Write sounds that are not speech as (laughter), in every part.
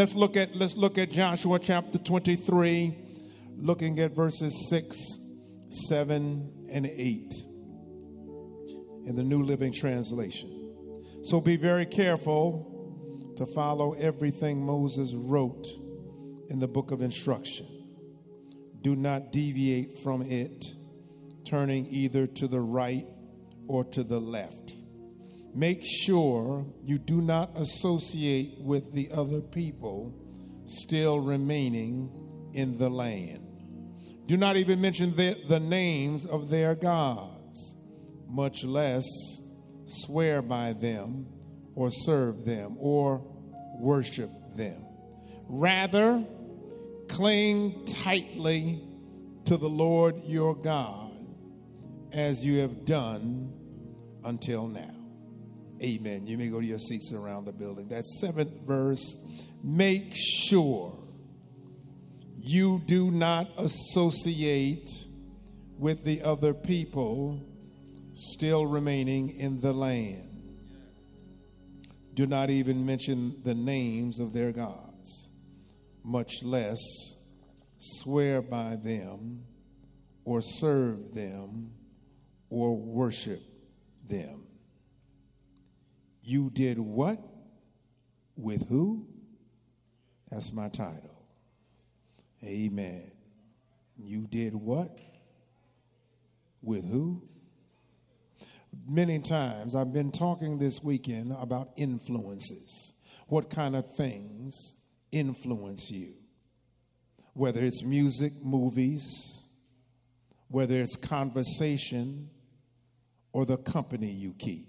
Let's look at let's look at Joshua chapter 23, looking at verses 6, 7, and 8 in the New Living Translation. So be very careful to follow everything Moses wrote in the book of instruction. Do not deviate from it, turning either to the right or to the left. Make sure you do not associate with the other people still remaining in the land. Do not even mention the, the names of their gods, much less swear by them or serve them or worship them. Rather, cling tightly to the Lord your God as you have done until now. Amen. You may go to your seats around the building. That seventh verse make sure you do not associate with the other people still remaining in the land. Do not even mention the names of their gods, much less swear by them or serve them or worship them. You did what? With who? That's my title. Amen. You did what? With who? Many times I've been talking this weekend about influences. What kind of things influence you? Whether it's music, movies, whether it's conversation, or the company you keep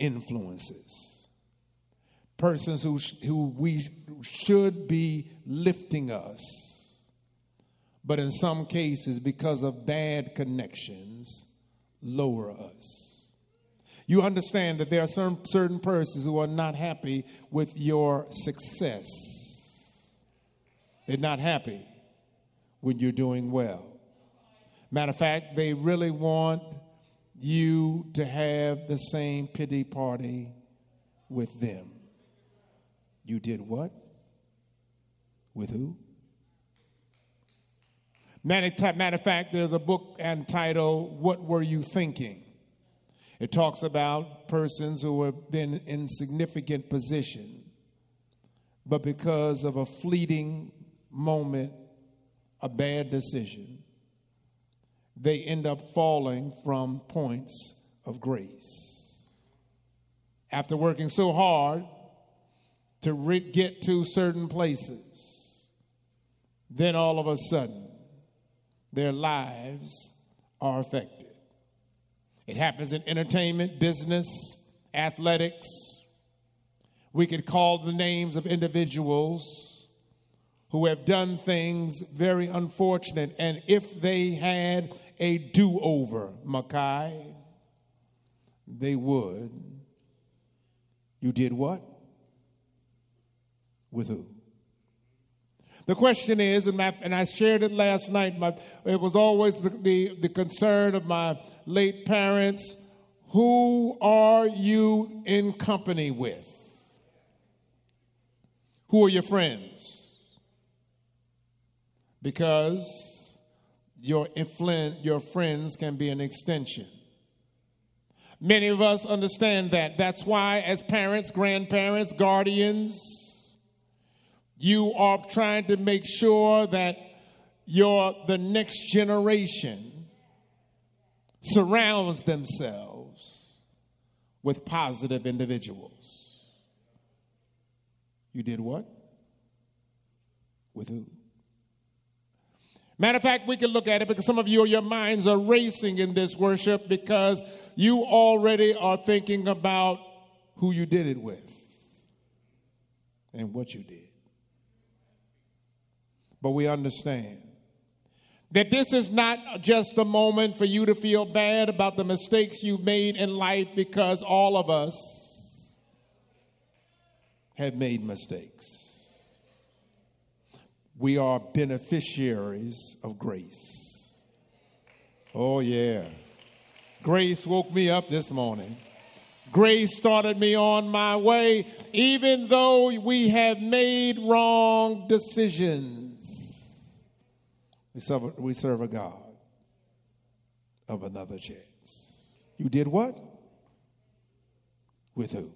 influences. Persons who, who we should be lifting us, but in some cases, because of bad connections, lower us. You understand that there are certain, certain persons who are not happy with your success. They're not happy when you're doing well. Matter of fact, they really want you to have the same pity party with them. You did what? With who? Matter, of fact, there's a book entitled What Were You Thinking? It talks about persons who have been in significant position, but because of a fleeting moment, a bad decision, they end up falling from points of grace. After working so hard to re- get to certain places, then all of a sudden their lives are affected. It happens in entertainment, business, athletics. We could call the names of individuals who have done things very unfortunate. And if they had a do over, Makai, they would. You did what? With who? The question is, and, my, and I shared it last night, my, it was always the, the, the concern of my late parents who are you in company with? Who are your friends? Because your, your friends can be an extension. Many of us understand that. That's why, as parents, grandparents, guardians, you are trying to make sure that your the next generation surrounds themselves with positive individuals. You did what? With who? Matter of fact, we can look at it because some of you, your minds are racing in this worship because you already are thinking about who you did it with and what you did. But we understand that this is not just a moment for you to feel bad about the mistakes you've made in life because all of us have made mistakes. We are beneficiaries of grace. Oh, yeah. Grace woke me up this morning. Grace started me on my way, even though we have made wrong decisions. We serve, we serve a God of another chance. You did what? With who?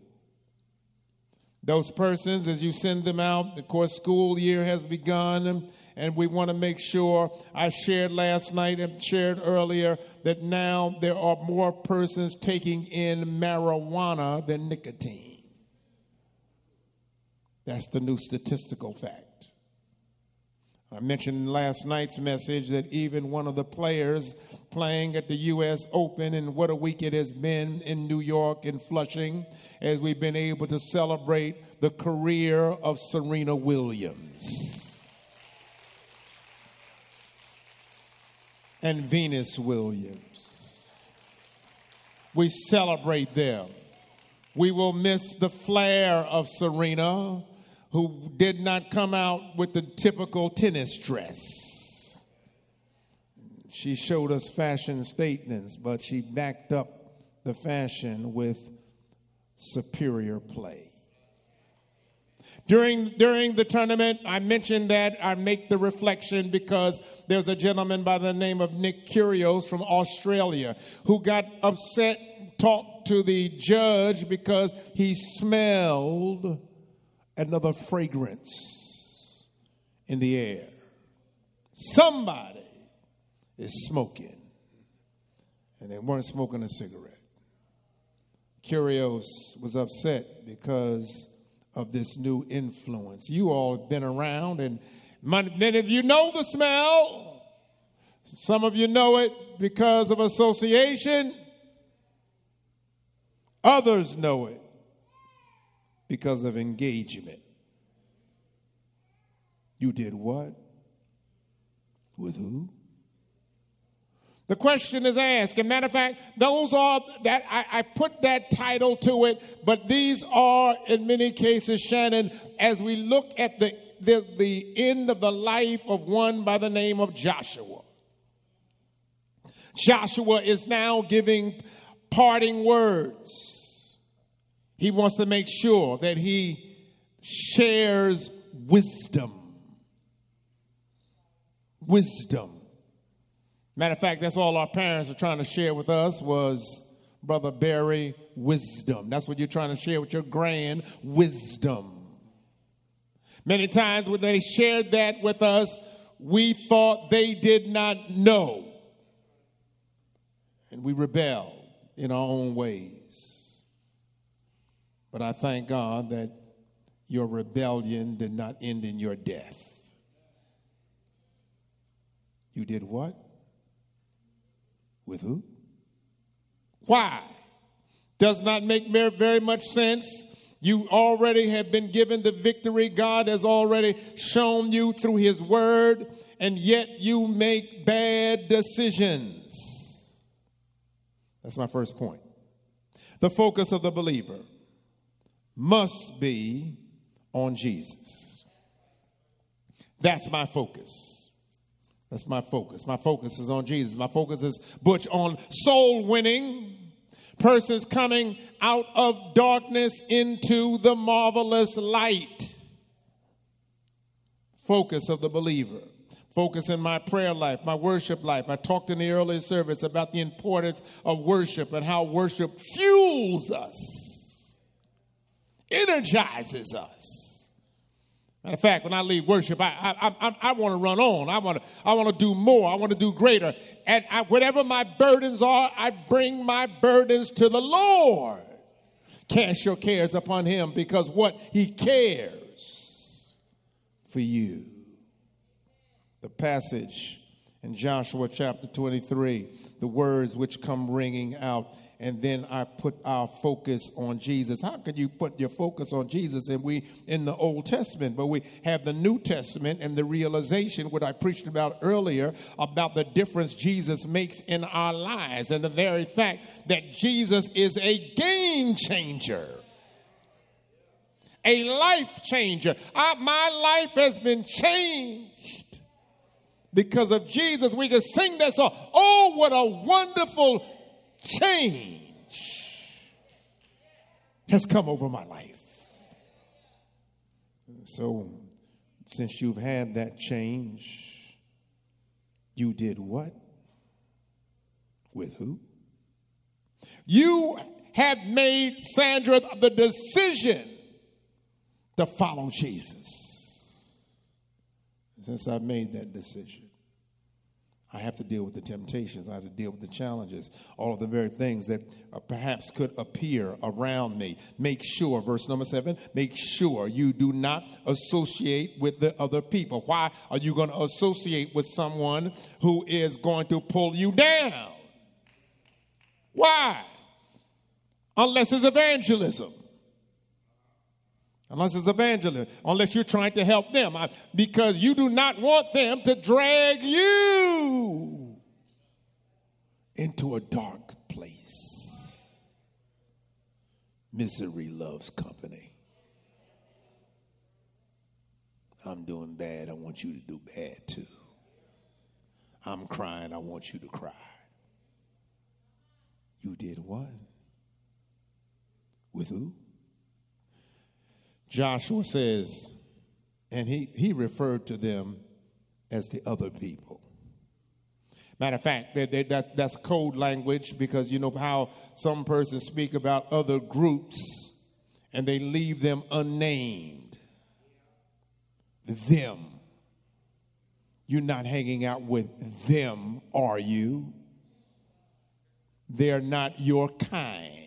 Those persons, as you send them out, of course, school year has begun and we want to make sure. I shared last night and shared earlier that now there are more persons taking in marijuana than nicotine. That's the new statistical fact. I mentioned in last night's message that even one of the players playing at the U.S. Open, and what a week it has been in New York and Flushing, as we've been able to celebrate the career of Serena Williams. and Venus Williams. We celebrate them. We will miss the flair of Serena, who did not come out with the typical tennis dress. She showed us fashion statements, but she backed up the fashion with superior play. During, during the tournament, I mentioned that I make the reflection because there's a gentleman by the name of Nick Kyrgios from Australia who got upset, talked to the judge because he smelled another fragrance in the air. Somebody is smoking, and they weren't smoking a cigarette. Kyrgios was upset because of this new influence. You all have been around and Many of you know the smell. Some of you know it because of association. Others know it because of engagement. You did what? With who? The question is asked. And matter of fact, those are that I, I, put that title to it, but these are in many cases, Shannon, as we look at the the, the end of the life of one by the name of Joshua. Joshua is now giving parting words. He wants to make sure that he shares wisdom. Wisdom. Matter of fact, that's all our parents are trying to share with us was Brother Barry wisdom. That's what you're trying to share with your grand wisdom. Many times when they shared that with us, we thought they did not know. And we rebelled in our own ways. But I thank God that your rebellion did not end in your death. You did what? With who? Why? Does not make very much sense you already have been given the victory. God has already shown you through His Word, and yet you make bad decisions. That's my first point. The focus of the believer must be on Jesus. That's my focus. That's my focus. My focus is on Jesus. My focus is, Butch, on soul winning persons coming out of darkness into the marvelous light. Focus of the believer. Focus in my prayer life, my worship life. I talked in the early service about the importance of worship and how worship fuels us, energizes us. Matter of fact, when I leave worship, I, I, I, I want to run on. I want to, I want to do more. I want to do greater. And I, whatever my burdens are, I bring my burdens to the Lord. Cast your cares upon Him because what He cares for you. the passage in Joshua chapter 23, the words which come ringing out and then I put our focus on Jesus. How could you put your focus on Jesus and we in the Old Testament, but we have the New Testament and the realization what I preached about earlier about the difference Jesus makes in our lives and the very fact that Jesus is a game changer. A life changer. I, my life has been changed because of Jesus. We can sing that song. Oh, what a wonderful change has come over my life. So, since you've had that change, you did what? With who? You have made, Sandra, the decision to follow Jesus. Since I made that decision, I have to deal with the temptations. I have to deal with the challenges, all of the very things that uh, perhaps could appear around me. Make sure, verse number seven, make sure you do not associate with the other people. Why are you going to associate with someone who is going to pull you down? Why? Unless it's evangelism. Unless it's evangelism, unless you're trying to help them, because you do not want them to drag you into a dark place. Misery loves company. I'm doing bad, I want you to do bad too. I'm crying, I want you to cry. You did what? With who? Joshua says, and he, he referred to them as the other people. Matter of fact, they, they, that, that's code language because you know how some persons speak about other groups and they leave them unnamed. Them. You're not hanging out with them, are you? They're not your kind.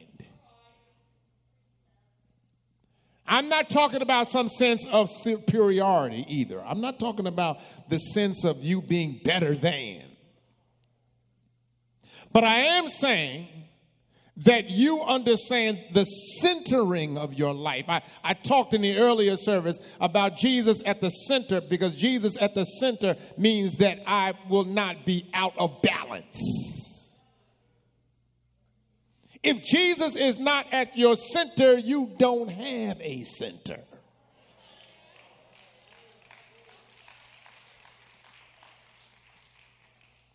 I'm not talking about some sense of superiority either. I'm not talking about the sense of you being better than. But I am saying that you understand the centering of your life. I, I talked in the earlier service about Jesus at the center because Jesus at the center means that I will not be out of balance. If Jesus is not at your center, you don't have a center.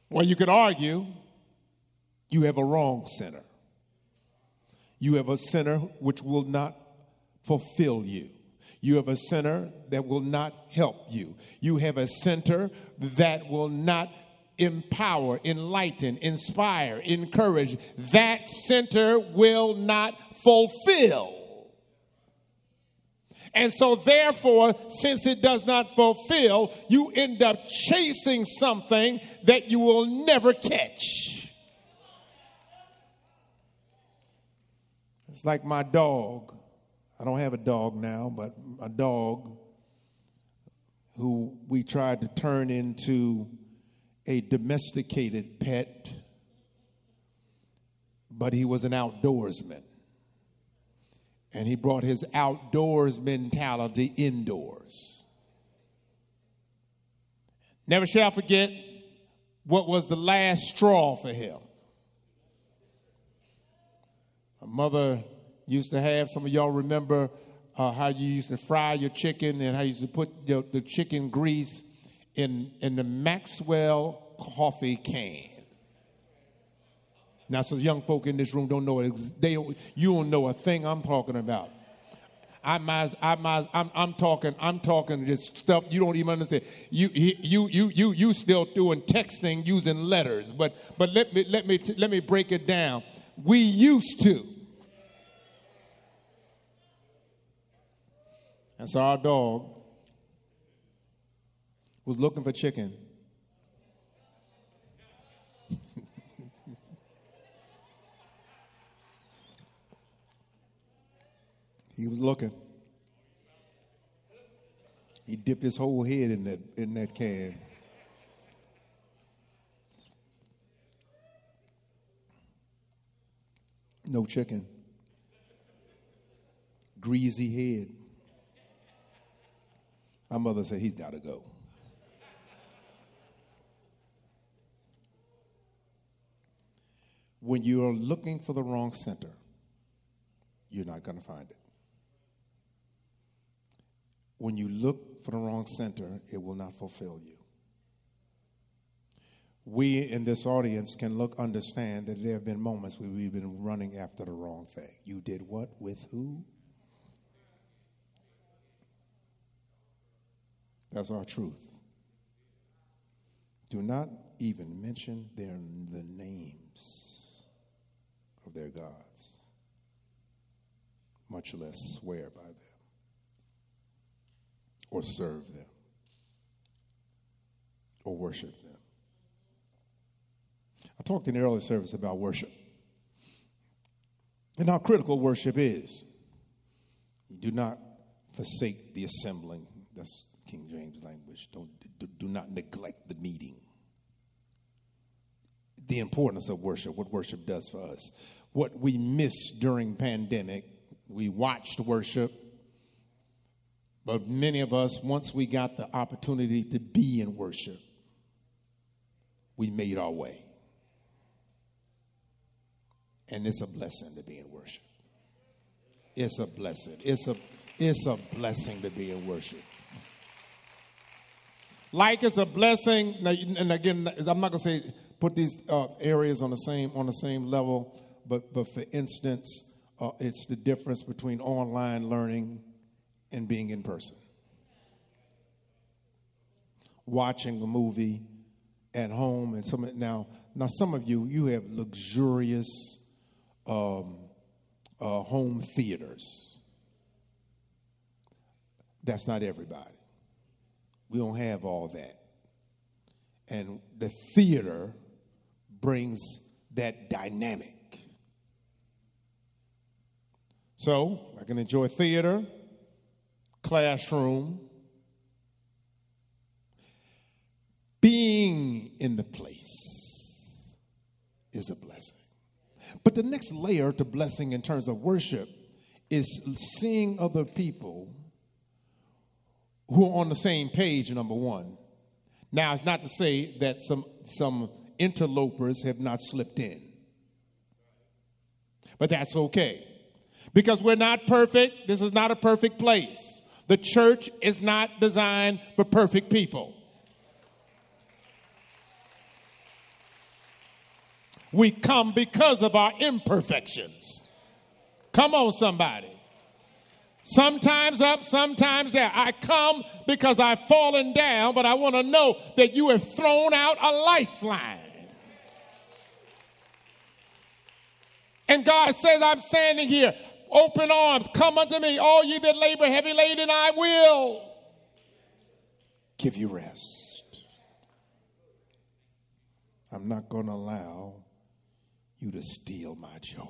Well, you could argue you have a wrong center. You have a center which will not fulfill you. You have a center that will not help you. You have a center that will not empower, enlighten, inspire, encourage, that center will not fulfill. And so, therefore, since it does not fulfill, you end up chasing something that you will never catch. It's like my dog. I don't have a dog now, but a dog who we tried to turn into a domesticated pet, but he was an outdoorsman. And he brought his outdoors mentality indoors. Never shall forget what was the last straw for him. My mother used to have, some of y'all remember uh, how you used to fry your chicken and how you used to put the, the chicken grease in, in the Maxwell coffee can. Now, some young folk in this room don't know it. They, you don't know a thing I'm talking about. I'm, I'm, I'm, I'm talking, I'm talking this stuff you don't even understand. You, you, you, you, you still doing texting using letters, but, but let me, let me, let me break it down. We used to. And so our dog was looking for chicken. (laughs) he was looking. He dipped his whole head in that in that can. No chicken. Greasy head. My mother said, he's got to go. When you are looking for the wrong center, you're not going to find it. When you look for the wrong center, it will not fulfill you. We in this audience can look, understand that there have been moments where we've been running after the wrong thing. You did what with who? That's our truth. Do not even mention their the names of their gods, much less swear by them or serve them or worship them. I talked in the early service about worship and how critical worship is. You do not forsake the assembling. That's King James language. Don't do, do not neglect the meeting. The importance of worship, what worship does for us. What we missed during pandemic, we watched worship, but many of us, once we got the opportunity to be in worship, we made our way. And it's a blessing to be in worship. It's a blessing. It's a it's a blessing to be in worship. Like it's a blessing. And again, I'm not going to say put these uh, areas on the same on the same level, but but for instance, uh, it's the difference between online learning and being in person. Watching a movie at home, and some now now some of you you have luxurious um, uh, home theaters. That's not everybody. We don't have all that. And the theater brings that dynamic. So I can enjoy theater, classroom, being in the place is a blessing. But the next layer to blessing in terms of worship is seeing other people who are on the same page, number one. Now, it's not to say that some, some interlopers have not slipped in, but that's okay. Because we're not perfect, this is not a perfect place. The church is not designed for perfect people. We come because of our imperfections. Come on, somebody. Sometimes up, sometimes down. I come because I've fallen down, but I want to know that you have thrown out a lifeline. And God says, I'm standing here, open arms, come unto me, all ye that labor heavy laden, I will give you rest. I'm not going to allow you to steal my joy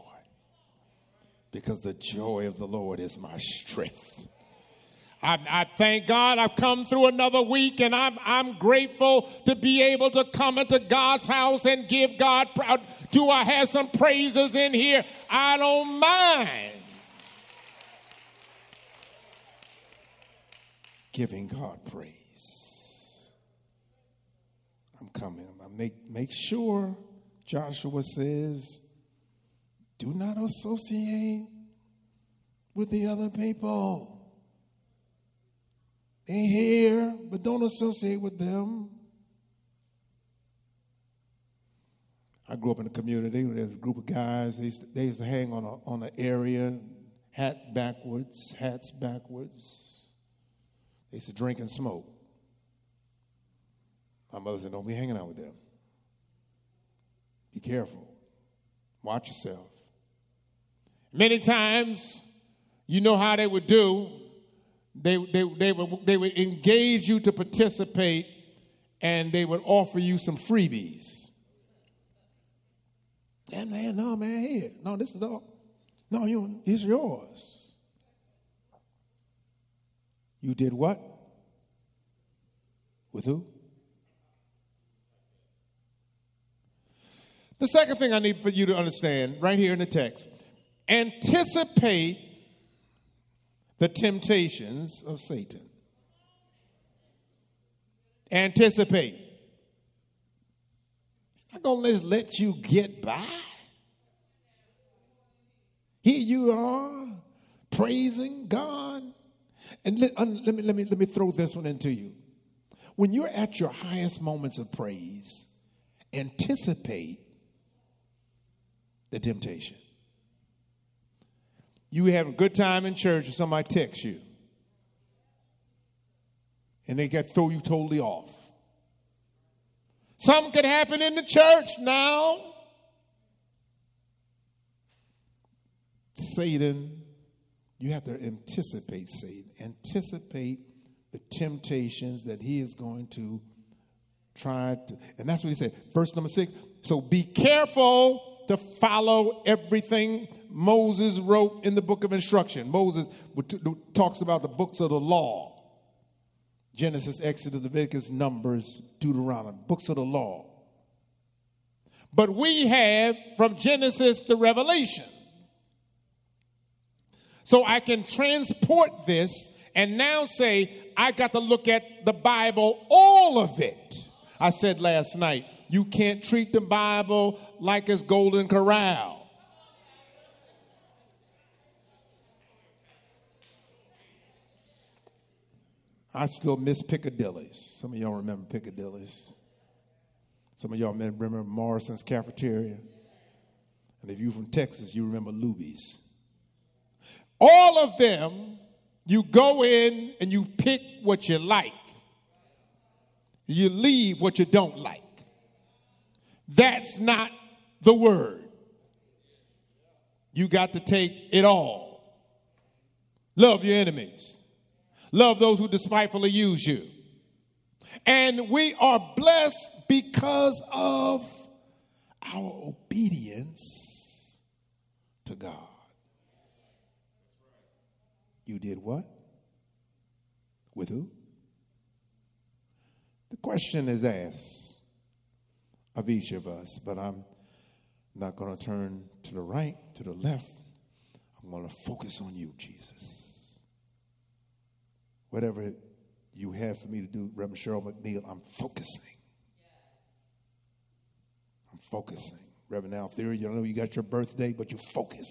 because the joy of the Lord is my strength. I, I, thank God I've come through another week and I'm, I'm grateful to be able to come into God's house and give God proud. Do I have some praises in here? I don't mind. Giving God praise. I'm coming. I make, make sure, Joshua says, do not associate with the other people. They here, but don't associate with them. I grew up in a community where there's a group of guys. They used to, they used to hang on a, on an area, hat backwards, hats backwards. They used to drink and smoke. My mother said, "Don't be hanging out with them. Be careful. Watch yourself." Many times, you know how they would do. They, they, they, would, they would engage you to participate and they would offer you some freebies. Yeah, man, no, man, here. No, this is all. No, you, it's yours. You did what? With who? The second thing I need for you to understand right here in the text anticipate the temptations of Satan. Anticipate. Not gonna just let you get by. Here you are praising God. And let, uh, let, me, let, me, let me throw this one into you. When you're at your highest moments of praise, anticipate the temptation. You have a good time in church and somebody texts you. And they get throw you totally off. Something could happen in the church now. Satan, you have to anticipate Satan, anticipate the temptations that he is going to try to. And that's what he said. Verse number six. So be careful to follow everything Moses wrote in the book of instruction. Moses talks about the books of the law Genesis, Exodus, Leviticus, Numbers, Deuteronomy, books of the law. But we have from Genesis to Revelation. So I can transport this and now say, I got to look at the Bible, all of it. I said last night, you can't treat the Bible like it's Golden Corral. I still miss Piccadilly's. Some of y'all remember Piccadilly's. Some of y'all remember Morrison's Cafeteria. And if you're from Texas, you remember Luby's. All of them, you go in and you pick what you like. You leave what you don't like. That's not the word. You got to take it all. Love your enemies. Love those who despitefully use you. And we are blessed because of our obedience to God. You did what? With who? The question is asked of each of us, but I'm not going to turn to the right, to the left. I'm going to focus on you, Jesus whatever you have for me to do, Reverend Cheryl McNeil, I'm focusing. I'm focusing. Reverend Al Theory, you don't know you got your birthday, but you focus.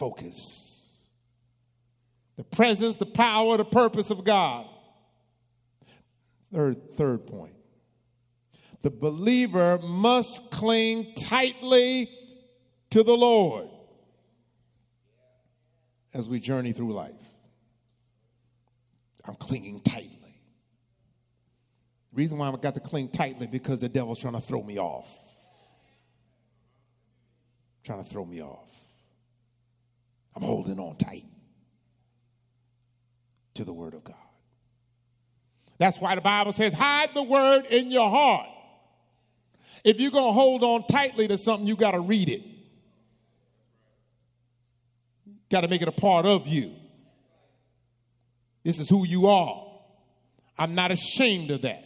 Focus. The presence, the power, the purpose of God. Third, third point. The believer must cling tightly to the Lord as we journey through life. I'm clinging tightly. Reason why I've got to cling tightly because the devil's trying to throw me off. Trying to throw me off. I'm holding on tight to the word of God. That's why the Bible says, hide the word in your heart. If you're going to hold on tightly to something, you got to read it. Got to make it a part of you. This is who you are. I'm not ashamed of that.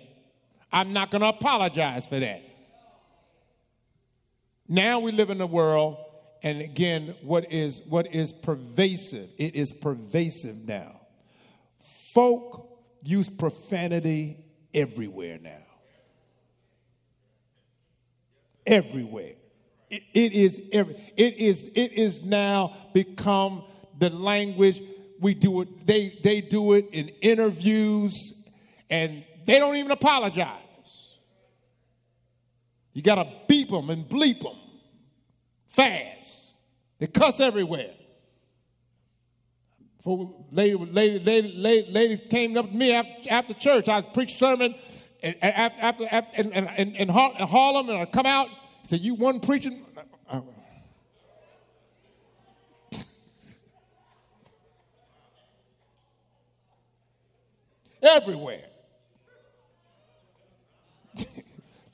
I'm not going to apologize for that. Now we live in a world, and again, what is what is pervasive? It is pervasive now. Folk use profanity everywhere now. Everywhere. It, it is every, it is it is now become the language we do it, they, they do it in interviews, and they don't even apologize. You got to beep them and bleep them fast. They cuss everywhere. For lady, lady, lady, lady, lady came up to me after, after church. I preached sermon and, after, after, in, in, in Harlem, and I come out. Said, "You one preaching?" (laughs) everywhere.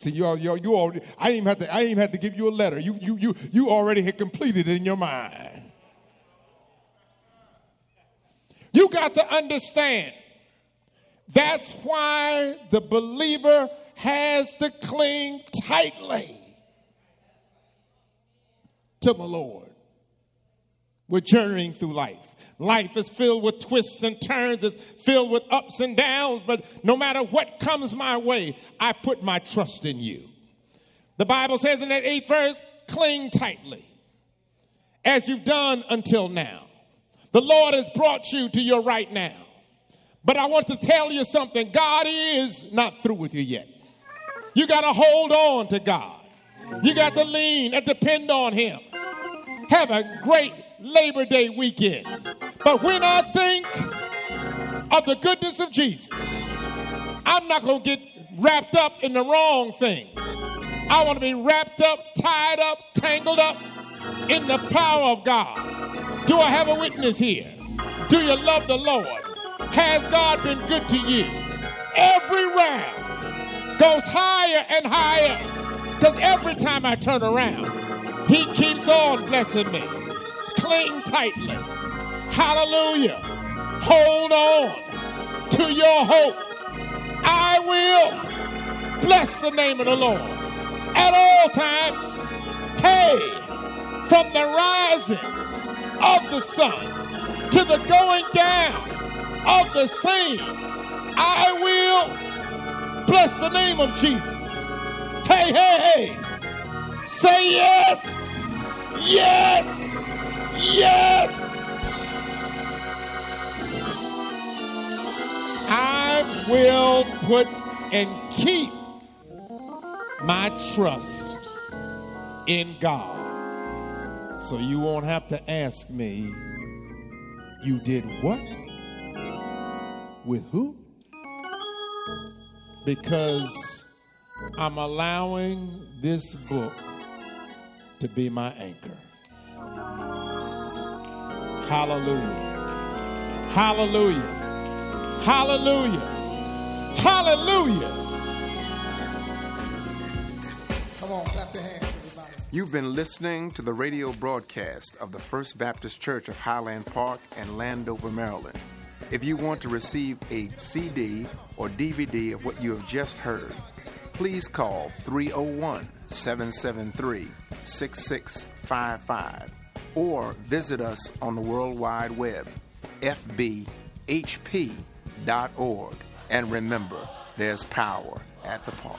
See, you, you, you already, I didn't even have to, I didn't even have to give you a letter. You, you, you, you already had completed it in your mind. You got to understand. That's why the believer has to cling tightly to the Lord. We're journeying through life. Life is filled with twists and turns, it's filled with ups and downs, but no matter what comes my way, I put my trust in you. The Bible says in that eighth verse, cling tightly as you've done until now. The Lord has brought you to your right now. But I want to tell you something God is not through with you yet. You got to hold on to God. You got to lean and depend on Him. Have a great Labor Day weekend. But when I think of the goodness of Jesus, I'm not going to get wrapped up in the wrong thing. I want to be wrapped up, tied up, tangled up in the power of God. Do I have a witness here? Do you love the Lord? Has God been good to you? Every round goes higher and higher because every time I turn around, He keeps on blessing me. Cling tightly. Hallelujah. Hold on to your hope. I will bless the name of the Lord at all times. Hey, from the rising of the sun to the going down of the same, I will bless the name of Jesus. Hey, hey, hey. Say yes, yes, yes. I will put and keep my trust in God. So you won't have to ask me, you did what? With who? Because I'm allowing this book to be my anchor. Hallelujah. Hallelujah. Hallelujah. Hallelujah. Come on, clap your hands, everybody. You've been listening to the radio broadcast of the First Baptist Church of Highland Park and Landover, Maryland. If you want to receive a CD or DVD of what you have just heard, please call 301 773 6655 or visit us on the World Wide Web, fbhp.org. And remember, there's power at the park.